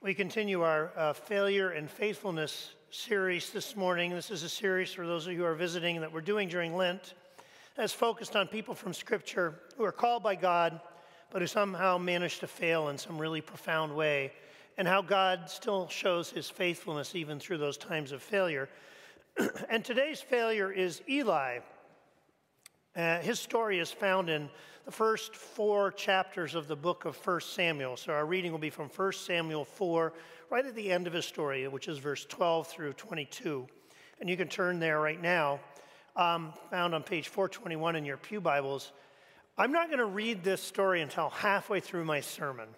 We continue our uh, failure and faithfulness series this morning. This is a series for those of you who are visiting that we're doing during Lent that's focused on people from Scripture who are called by God, but who somehow managed to fail in some really profound way, and how God still shows his faithfulness even through those times of failure. and today's failure is Eli. Uh, his story is found in the first four chapters of the book of 1 Samuel. So our reading will be from 1 Samuel 4, right at the end of his story, which is verse 12 through 22. And you can turn there right now, um, found on page 421 in your Pew Bibles. I'm not going to read this story until halfway through my sermon.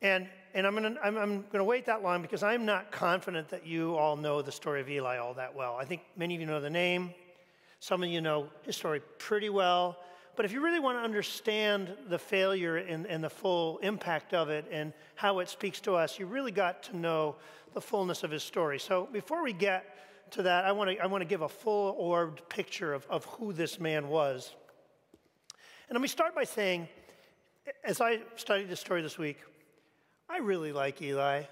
And, and I'm going I'm, I'm going to wait that long because I'm not confident that you all know the story of Eli all that well. I think many of you know the name, some of you know his story pretty well. But if you really want to understand the failure and, and, the full impact of it and how it speaks to us, you really got to know the fullness of his story. So before we get to that, I want to, I want to give a full orbed picture of, of who this man was. And let me start by saying, as I studied this story this week, I really like Eli.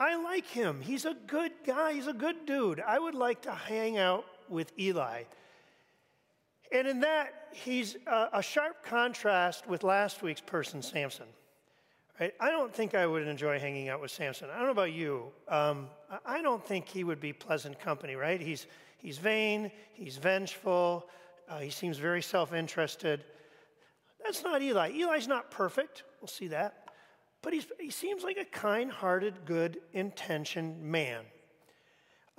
I like him. He's a good guy. He's a good dude. I would like to hang out with Eli. And in that, he's a, sharp contrast with last week's person, Samson. Right? I don't think I would enjoy hanging out with Samson. I don't know about you. Um, I don't think he would be pleasant company, right? He's, he's vain, he's vengeful, uh, he seems very self interested. That's not Eli. Eli's not perfect. We'll see that. But he seems like a kind hearted, good intentioned man.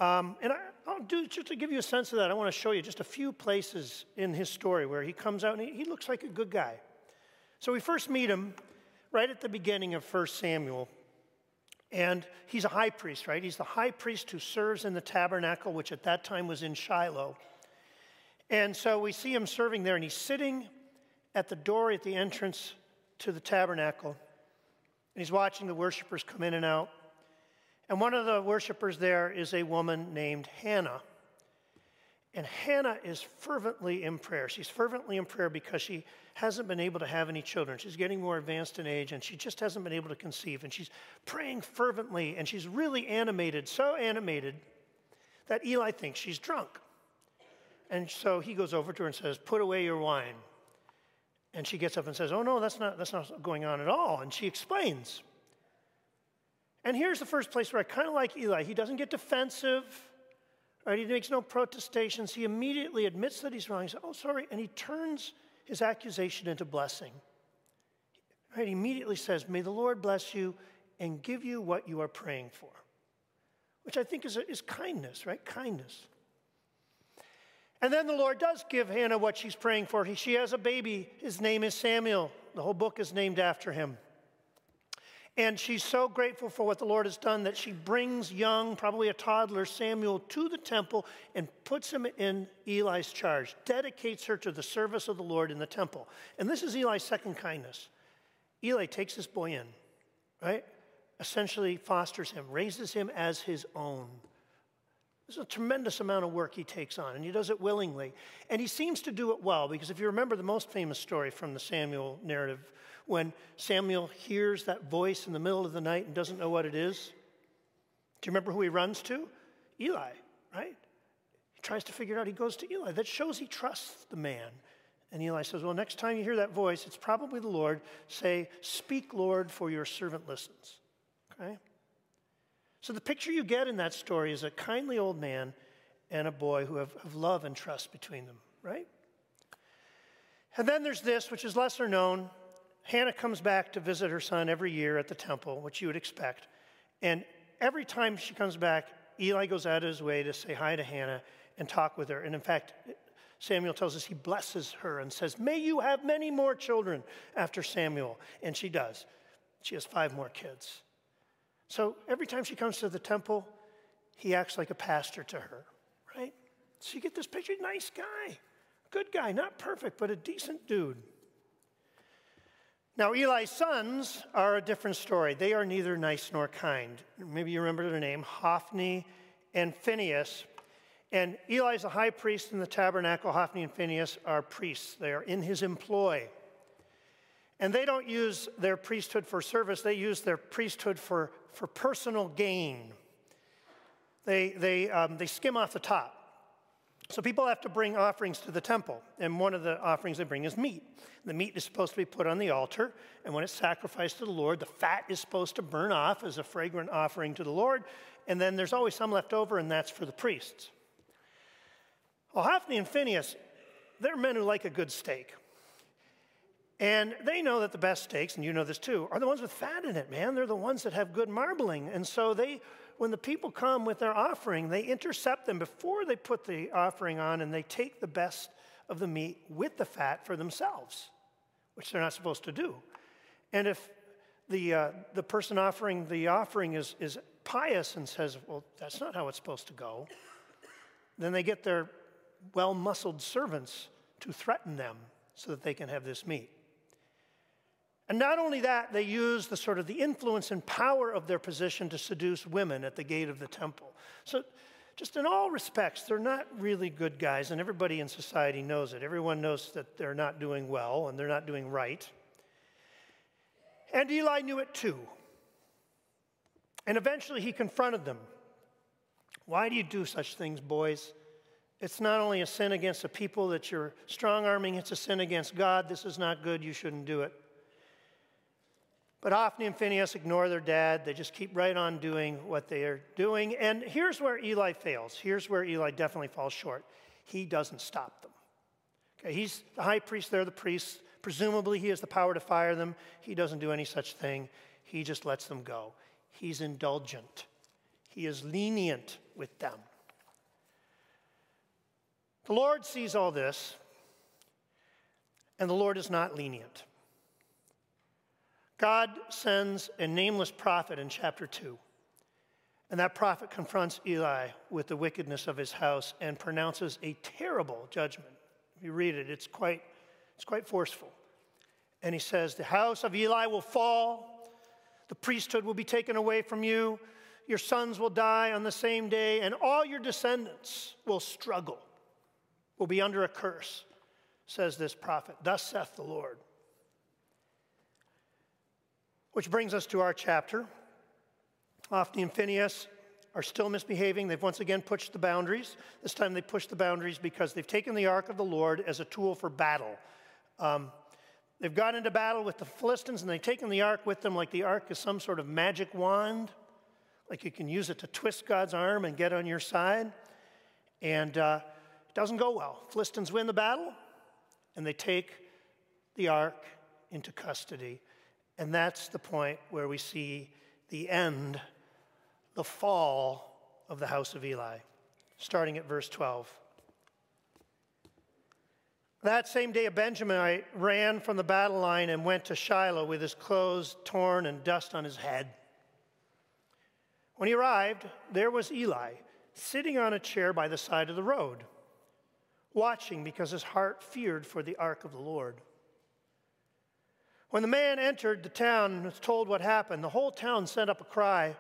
Um, and I, will do just to give you a sense of that. I want to show you just a few places in his story where he comes out and he, he looks like a good guy. So we first meet him right at the beginning of 1 Samuel. And he's a high priest, right? He's the high priest who serves in the tabernacle, which at that time was in Shiloh. And so we see him serving there, and he's sitting at the door at the entrance to the tabernacle. And he's watching the worshipers come in and out. And one of the worshipers there is a woman named Hannah. And Hannah is fervently in prayer. She's fervently in prayer because she hasn't been able to have any children. She's getting more advanced in age and she just hasn't been able to conceive. And she's praying fervently and she's really animated, so animated that Eli thinks she's drunk. And so he goes over to her and says, Put away your wine. And she gets up and says, Oh, no, that's not, that's not going on at all. And she explains. And here's the first place where I kind of like Eli. He doesn't get defensive, right? He makes no protestations. He immediately admits that he's wrong. He says, Oh, sorry. And he turns his accusation into blessing. Right? He immediately says, May the Lord bless you and give you what you are praying for, which I think is, a, is kindness, right? Kindness. And then the Lord does give Hannah what she's praying for. He, she has a baby. His name is Samuel. The whole book is named after him. And she's so grateful for what the Lord has done that she brings young, probably a toddler, Samuel to the temple and puts him in Eli's charge, dedicates her to the service of the Lord in the temple. And this is Eli's second kindness. Eli takes this boy in, right? Essentially fosters him, raises him as his own. There's a tremendous amount of work he takes on, and he does it willingly. And he seems to do it well, because if you remember the most famous story from the Samuel narrative, when Samuel hears that voice in the middle of the night and doesn't know what it is, do you remember who he runs to? Eli, right? He tries to figure it out. He goes to Eli. That shows he trusts the man. And Eli says, Well, next time you hear that voice, it's probably the Lord. Say, Speak, Lord, for your servant listens. Okay? So the picture you get in that story is a kindly old man and a boy who have, have love and trust between them, right? And then there's this, which is lesser known. Hannah comes back to visit her son every year at the temple, which you would expect. And every time she comes back, Eli goes out of his way to say hi to Hannah and talk with her. And in fact, Samuel tells us he blesses her and says, May you have many more children after Samuel. And she does. She has five more kids. So every time she comes to the temple, he acts like a pastor to her, right? So you get this picture nice guy, good guy, not perfect, but a decent dude. Now, Eli's sons are a different story. They are neither nice nor kind. Maybe you remember their name Hophni and Phinehas. And Eli's a high priest in the tabernacle. Hophni and Phinehas are priests, they are in his employ. And they don't use their priesthood for service, they use their priesthood for, for personal gain. They, they, um, they skim off the top. So people have to bring offerings to the temple, and one of the offerings they bring is meat. The meat is supposed to be put on the altar, and when it's sacrificed to the Lord, the fat is supposed to burn off as a fragrant offering to the Lord, and then there's always some left over, and that's for the priests. Well, Hophni and Phinehas, they're men who like a good steak. And they know that the best steaks, and you know this too, are the ones with fat in it, man. They're the ones that have good marbling. And so they when the people come with their offering, they intercept them before they put the offering on and they take the best of the meat with the fat for themselves, which they're not supposed to do. And if the, uh, the person offering the offering is, is pious and says, well, that's not how it's supposed to go, then they get their well muscled servants to threaten them so that they can have this meat. And not only that, they use the sort of the influence and power of their position to seduce women at the gate of the temple. So just in all respects, they're not really good guys, and everybody in society knows it. Everyone knows that they're not doing well and they're not doing right. And Eli knew it too. And eventually he confronted them. Why do you do such things, boys? It's not only a sin against the people that you're strong arming, it's a sin against God. This is not good. You shouldn't do it. But Hophni and Phinehas ignore their dad. They just keep right on doing what they are doing. And here's where Eli fails. Here's where Eli definitely falls short. He doesn't stop them. Okay, he's the high priest, they're the priests. Presumably, he has the power to fire them. He doesn't do any such thing. He just lets them go. He's indulgent, he is lenient with them. The Lord sees all this, and the Lord is not lenient. God sends a nameless prophet in chapter 2. And that prophet confronts Eli with the wickedness of his house and pronounces a terrible judgment. If you read it, it's quite, it's quite forceful. And he says, The house of Eli will fall, the priesthood will be taken away from you, your sons will die on the same day, and all your descendants will struggle, will be under a curse, says this prophet. Thus saith the Lord. Which brings us to our chapter. Hophni and Phinehas are still misbehaving. They've once again pushed the boundaries. This time they pushed the boundaries because they've taken the ark of the Lord as a tool for battle. Um, they've gone into battle with the Philistines and they've taken the ark with them like the ark is some sort of magic wand, like you can use it to twist God's arm and get on your side. And uh, it doesn't go well. Philistines win the battle and they take the ark into custody. And that's the point where we see the end, the fall of the house of Eli, starting at verse 12. That same day, a Benjamite ran from the battle line and went to Shiloh with his clothes torn and dust on his head. When he arrived, there was Eli sitting on a chair by the side of the road, watching because his heart feared for the ark of the Lord. When the man entered the town and was told what happened, the whole town sent up a cry.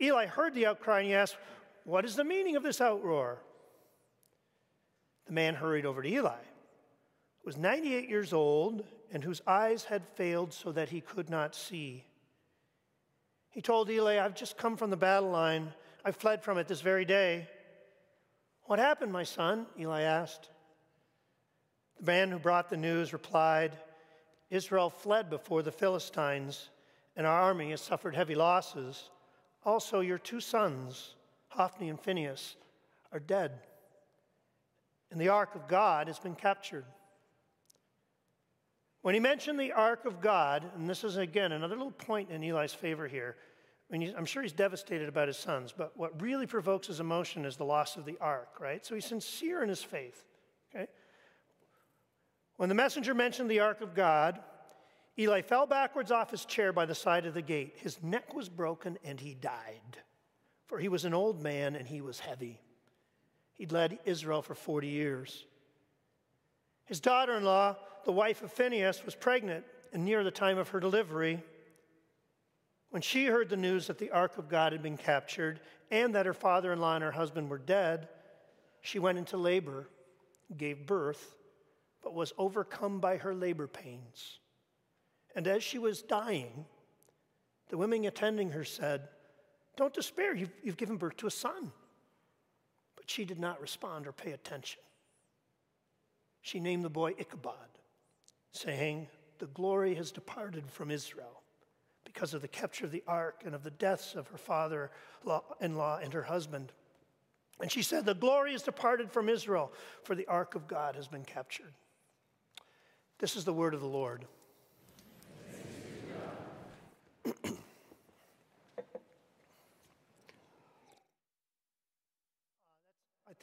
Eli heard the outcry and he asked, What is the meaning of this outroar? The man hurried over to Eli, who was 98 years old and whose eyes had failed so that he could not see. He told Eli, I've just come from the battle line. I fled from it this very day. What happened, my son? Eli asked. The man who brought the news replied, Israel fled before the Philistines, and our army has suffered heavy losses. Also, your two sons, Hophni and Phinehas, are dead, and the ark of God has been captured. When he mentioned the ark of God, and this is again another little point in Eli's favor here. I mean, I'm sure he's devastated about his sons, but what really provokes his emotion is the loss of the ark, right? So he's sincere in his faith? When the messenger mentioned the ark of God, Eli fell backwards off his chair by the side of the gate. His neck was broken and he died, for he was an old man and he was heavy. He'd led Israel for 40 years. His daughter in law, the wife of Phinehas, was pregnant and near the time of her delivery. When she heard the news that the ark of God had been captured and that her father in law and her husband were dead, she went into labor, gave birth, but was overcome by her labor pains. And as she was dying, the women attending her said, Don't despair, you've, you've given birth to a son. But she did not respond or pay attention. She named the boy Ichabod, saying, The glory has departed from Israel because of the capture of the ark and of the deaths of her father in law and her husband. And she said, The glory has departed from Israel, for the ark of God has been captured. This is the word of the Lord.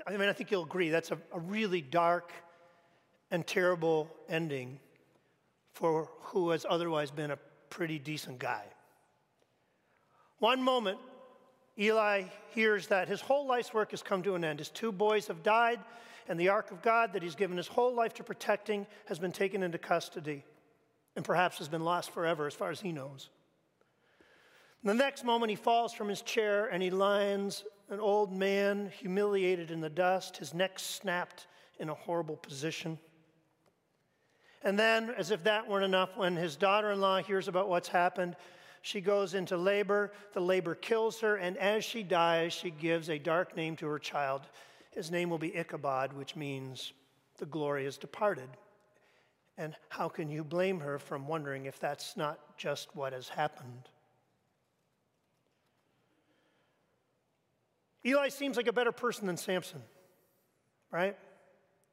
I mean, I think you'll agree that's a, a really dark and terrible ending for who has otherwise been a pretty decent guy. One moment, Eli hears that his whole life's work has come to an end. His two boys have died, and the ark of God that he's given his whole life to protecting has been taken into custody and perhaps has been lost forever, as far as he knows. The next moment, he falls from his chair and he lands an old man, humiliated in the dust, his neck snapped in a horrible position. And then, as if that weren't enough, when his daughter in law hears about what's happened, she goes into labor. The labor kills her, and as she dies, she gives a dark name to her child. His name will be Ichabod, which means the glory is departed. And how can you blame her from wondering if that's not just what has happened? Eli seems like a better person than Samson, right?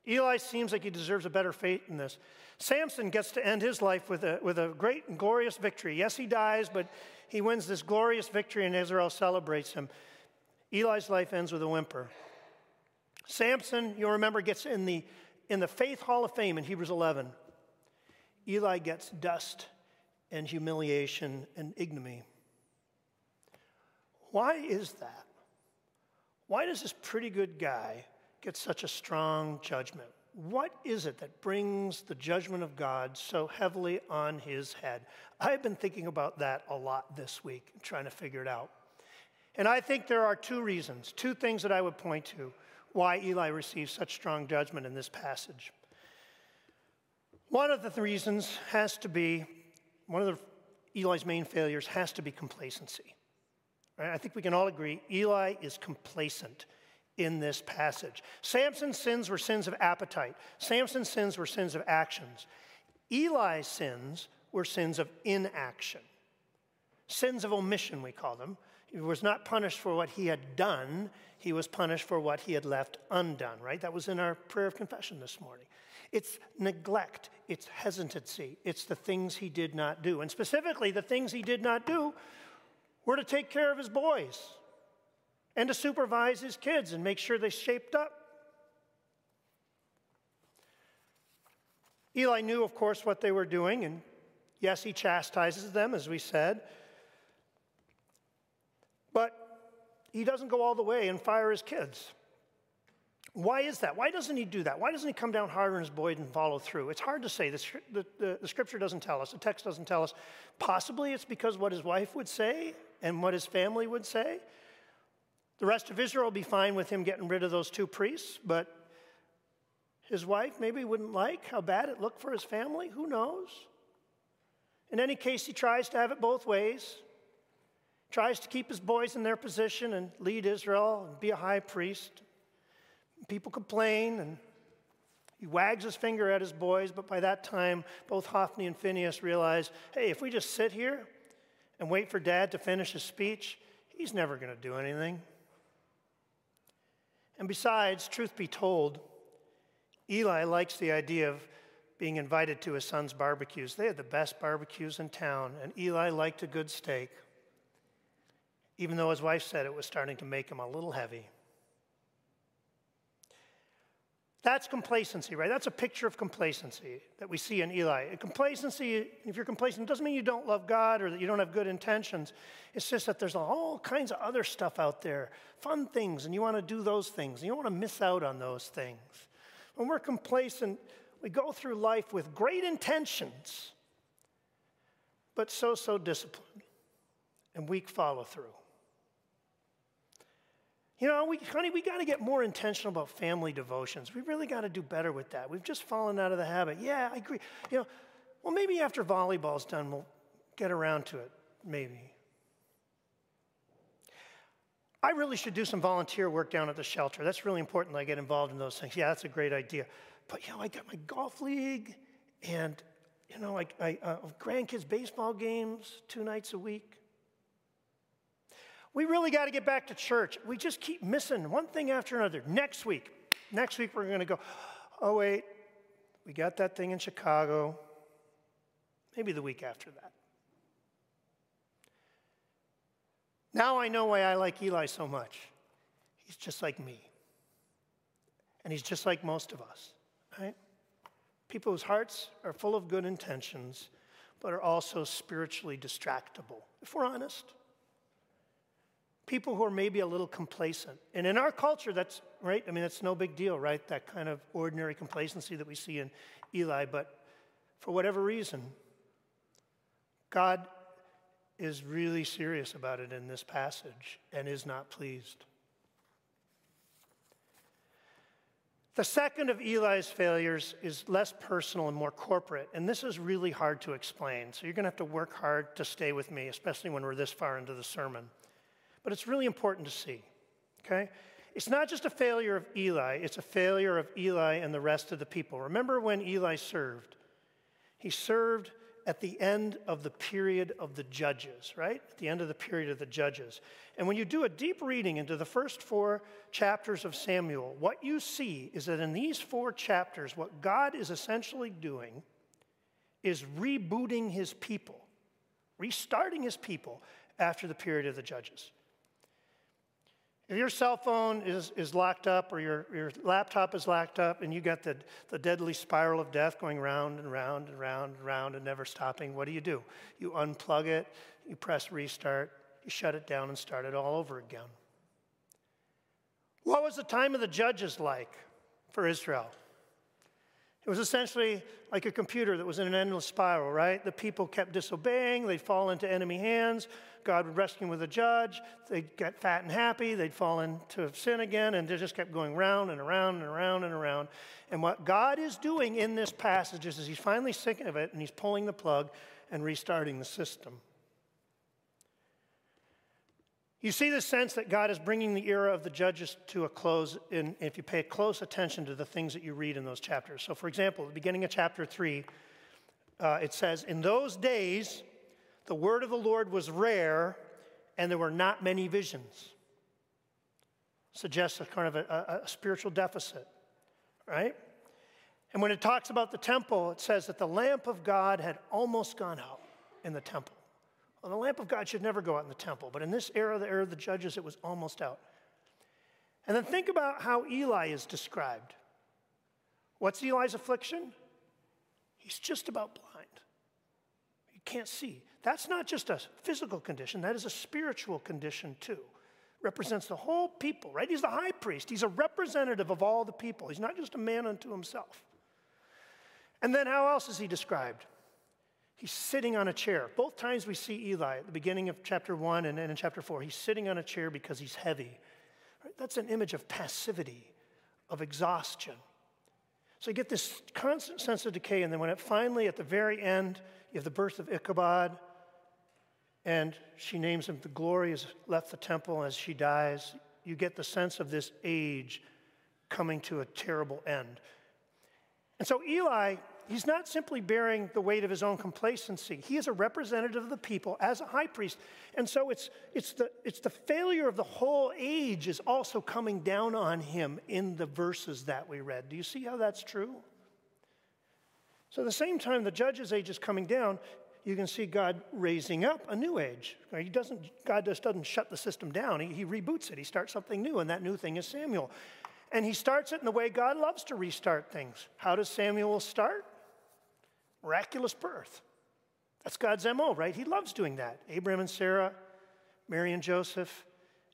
Eli seems like he deserves a better fate in this. Samson gets to end his life with a, with a great and glorious victory. Yes, he dies, but he wins this glorious victory, and Israel celebrates him. Eli's life ends with a whimper. Samson, you'll remember, gets in the, in the Faith Hall of Fame in Hebrews 11. Eli gets dust and humiliation and ignominy. Why is that? Why does this pretty good guy get such a strong judgment? What is it that brings the judgment of God so heavily on his head? I've been thinking about that a lot this week, trying to figure it out. And I think there are two reasons, two things that I would point to why Eli receives such strong judgment in this passage. One of the reasons has to be, one of the, Eli's main failures has to be complacency. Right? I think we can all agree Eli is complacent in this passage. Samson's sins were sins of appetite, Samson's sins were sins of actions. Eli's sins were sins of inaction, sins of omission, we call them. He was not punished for what he had done, he was punished for what he had left undone, right? That was in our prayer of confession this morning. It's neglect, it's hesitancy, it's the things he did not do. And specifically, the things he did not do were to take care of his boys and to supervise his kids and make sure they shaped up. Eli knew, of course, what they were doing, and yes, he chastises them, as we said. But he doesn't go all the way and fire his kids. Why is that? Why doesn't he do that? Why doesn't he come down harder on his boy and follow through? It's hard to say. The, the, the, the, scripture doesn't tell us, the text doesn't tell us. Possibly it's because what his wife would say and what his family would say. The rest of Israel will be fine with him getting rid of those two priests, but his wife maybe wouldn't like how bad it looked for his family. Who knows? In any case, he tries to have it both ways. Tries to keep his boys in their position and lead Israel and be a high priest. People complain and he wags his finger at his boys, but by that time, both Hophni and Phinehas realize hey, if we just sit here and wait for dad to finish his speech, he's never going to do anything. And besides, truth be told, Eli likes the idea of being invited to his son's barbecues. They had the best barbecues in town, and Eli liked a good steak, even though his wife said it was starting to make him a little heavy. That's complacency, right? That's a picture of complacency that we see in Eli. Complacency, if you're complacent, doesn't mean you don't love God or that you don't have good intentions. It's just that there's all kinds of other stuff out there, fun things, and you want to do those things. And you don't want to miss out on those things. When we're complacent, we go through life with great intentions, but so so discipline and weak follow through. You know, we, honey, we got to get more intentional about family devotions. We really got to do better with that. We've just fallen out of the habit. Yeah, I agree. You know, Well, maybe after volleyball's done, we'll get around to it. Maybe. I really should do some volunteer work down at the shelter. That's really important. I get involved in those things. Yeah, that's a great idea. But you know, I got my golf league, and you know, like I, uh, grandkids baseball games two nights a week. We really got to get back to church. We just keep missing one thing after another. Next week, next week we're going to go. Oh wait, we got that thing in Chicago. Maybe the week after that. Now I know why I like Eli so much. He's just like me. And he's just like most of us, right? People whose hearts are full of good intentions, but are also spiritually distractible, if we're honest. People who are maybe a little complacent. And in our culture, that's right. I mean, that's no big deal, right? That kind of ordinary complacency that we see in Eli. But for whatever reason, God is really serious about it in this passage and is not pleased. The second of Eli's failures is less personal and more corporate, and this is really hard to explain. So you're going to have to work hard to stay with me, especially when we're this far into the sermon. But it's really important to see, okay? It's not just a failure of Eli, it's a failure of Eli and the rest of the people. Remember when Eli served? He served at the end of the period of the judges, right? At the end of the period of the judges. And when you do a deep reading into the first four chapters of Samuel, what you see is that in these four chapters, what God is essentially doing is rebooting his people, restarting his people after the period of the judges. If your cell phone is, is locked up or your, your laptop is locked up and you got the, the deadly spiral of death going round and round and round and round and never stopping, what do you do? You unplug it, you press restart, you shut it down and start it all over again. What was the time of the judges like for Israel? It was essentially like a computer that was in an endless spiral, right? The people kept disobeying, they'd fall into enemy hands. God would rescue them with a judge. They'd get fat and happy, they'd fall into sin again, and they just kept going round and around and around and around. And what God is doing in this passage is he's finally sick of it and he's pulling the plug and restarting the system. You see the sense that God is bringing the era of the judges to a close in, if you pay close attention to the things that you read in those chapters. So, for example, the beginning of chapter 3, uh, it says, In those days, the word of the Lord was rare, and there were not many visions. Suggests a kind of a, a, a spiritual deficit, right? And when it talks about the temple, it says that the lamp of God had almost gone out in the temple. The lamp of God should never go out in the temple, but in this era, the era of the judges, it was almost out. And then think about how Eli is described. What's Eli's affliction? He's just about blind. He can't see. That's not just a physical condition, that is a spiritual condition too. Represents the whole people, right? He's the high priest. He's a representative of all the people. He's not just a man unto himself. And then how else is he described? He's sitting on a chair. Both times we see Eli at the beginning of chapter one and then in chapter four, he's sitting on a chair because he's heavy. Right? That's an image of passivity, of exhaustion. So you get this constant sense of decay, and then when it finally, at the very end, you have the birth of Ichabod, and she names him the glory has left the temple as she dies. You get the sense of this age coming to a terrible end. And so Eli he's not simply bearing the weight of his own complacency. He is a representative of the people as a high priest. And so it's, it's, the, it's the failure of the whole age is also coming down on him in the verses that we read. Do you see how that's true? So at the same time the judge's age is coming down, you can see God raising up a new age. He doesn't, God just doesn't shut the system down. He, he reboots it. He starts something new, and that new thing is Samuel. And he starts it in the way God loves to restart things. How does Samuel start? Miraculous birth. That's God's MO, right? He loves doing that. Abraham and Sarah, Mary and Joseph,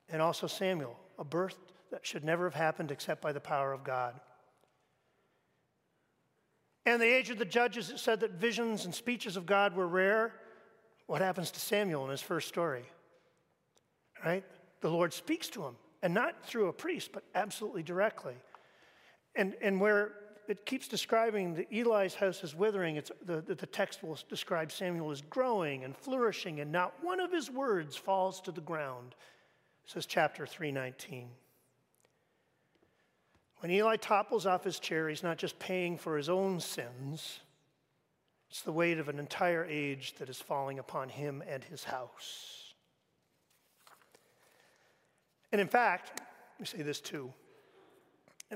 and also Samuel, a birth that should never have happened except by the power of God. And the age of the judges, it said that visions and speeches of God were rare. What happens to Samuel in his first story? Right? The Lord speaks to him, and not through a priest, but absolutely directly. And, and where it keeps describing that Eli's house is withering. It's, the, the, the text will describe Samuel as growing and flourishing, and not one of his words falls to the ground, says chapter 319. When Eli topples off his chair, he's not just paying for his own sins, it's the weight of an entire age that is falling upon him and his house. And in fact, let me say this too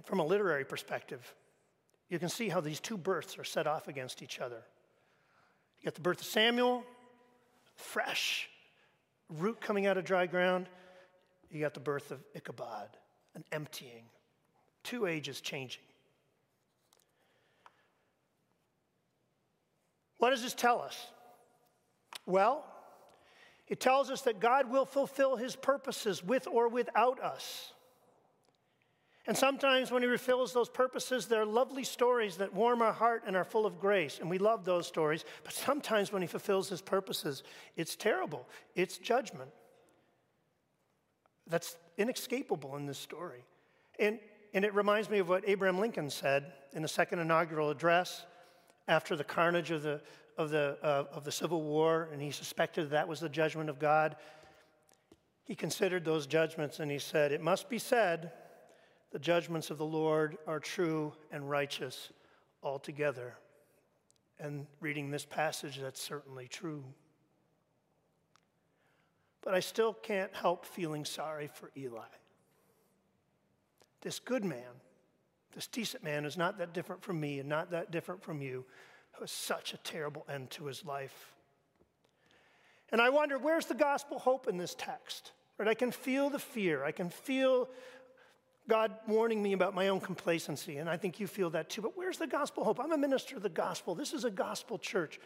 from a literary perspective, you can see how these two births are set off against each other. You got the birth of Samuel, fresh, root coming out of dry ground. You got the birth of Ichabod, an emptying, two ages changing. What does this tell us? Well, it tells us that God will fulfill his purposes with or without us. And sometimes when He fulfills those purposes, they're lovely stories that warm our heart and are full of grace. And we love those stories. But sometimes when He fulfills His purposes, it's terrible, it's judgment. That's inescapable in this story. And, and it reminds me of what Abraham Lincoln said in the second inaugural address after the carnage of the, of the, uh, of the Civil War, and he suspected that was the judgment of God. He considered those judgments and he said, It must be said the judgments of the Lord are true and righteous altogether. And reading this passage, that's certainly true. But I still can't help feeling sorry for Eli. This good man, this decent man, is not that different from me and not that different from you, who has such a terrible end to his life. And I wonder, where's the gospel hope in this text? Right? I can feel the fear. I can feel God warning me about my own complacency, and I think you feel that too. But where's the gospel hope? I'm a minister of the gospel. This is a gospel church.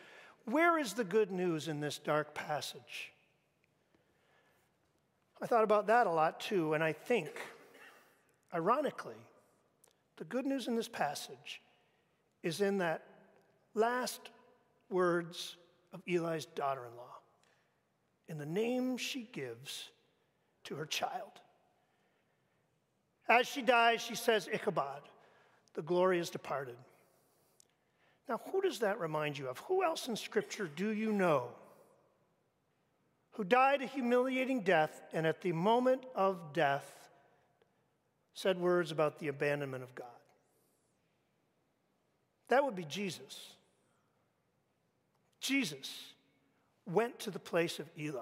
Where is the good news in this dark passage? I thought about that a lot too, and I think, ironically, the good news in this passage is in that last words of Eli's daughter in law, in the name she gives to her child. As she dies, she says, Ichabod, the glory is departed. Now, who does that remind you of? Who else in Scripture do you know who died a humiliating death and at the moment of death said words about the abandonment of God? That would be Jesus. Jesus went to the place of Eli.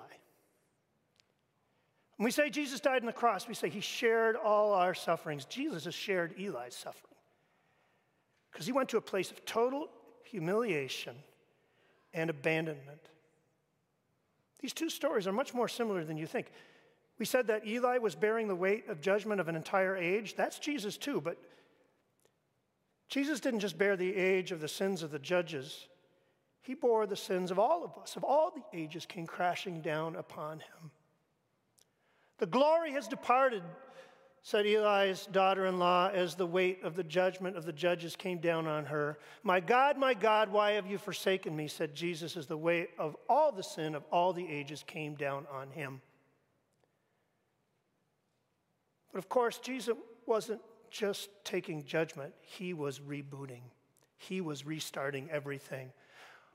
When we say Jesus died on the cross, we say he shared all our sufferings. Jesus has shared Eli's suffering because he went to a place of total humiliation and abandonment. These two stories are much more similar than you think. We said that Eli was bearing the weight of judgment of an entire age. That's Jesus too, but Jesus didn't just bear the age of the sins of the judges, he bore the sins of all of us, of all the ages came crashing down upon him. The glory has departed, said Eli's daughter in law, as the weight of the judgment of the judges came down on her. My God, my God, why have you forsaken me? said Jesus, as the weight of all the sin of all the ages came down on him. But of course, Jesus wasn't just taking judgment, he was rebooting, he was restarting everything.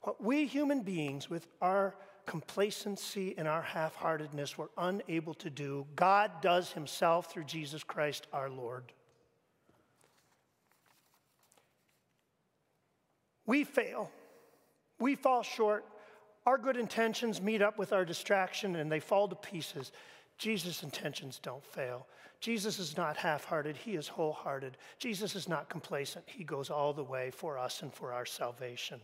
What we human beings, with our complacency and our half heartedness we're unable to do, God does Himself through Jesus Christ our Lord. We fail, we fall short. Our good intentions meet up with our distraction and they fall to pieces. Jesus' intentions don't fail. Jesus is not half hearted, He is wholehearted. Jesus is not complacent, He goes all the way for us and for our salvation.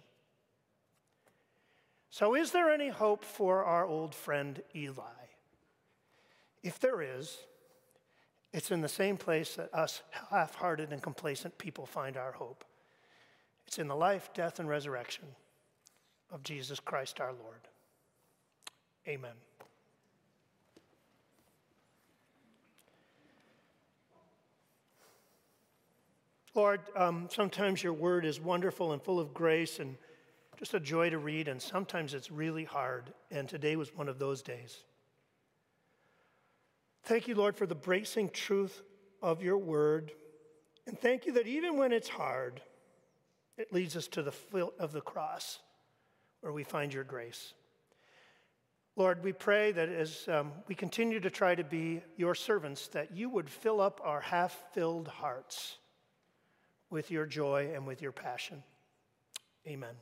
So, is there any hope for our old friend Eli? If there is, it's in the same place that us half hearted and complacent people find our hope. It's in the life, death, and resurrection of Jesus Christ our Lord. Amen. Lord, um, sometimes your word is wonderful and full of grace and just a joy to read, and sometimes it's really hard, and today was one of those days. Thank you, Lord, for the bracing truth of your word. And thank you that even when it's hard, It leads us to the foot of the cross where we find your grace. Lord, we pray that as um, we continue to try to be your servants, that you would fill up our half filled hearts with your joy and with your passion. Amen.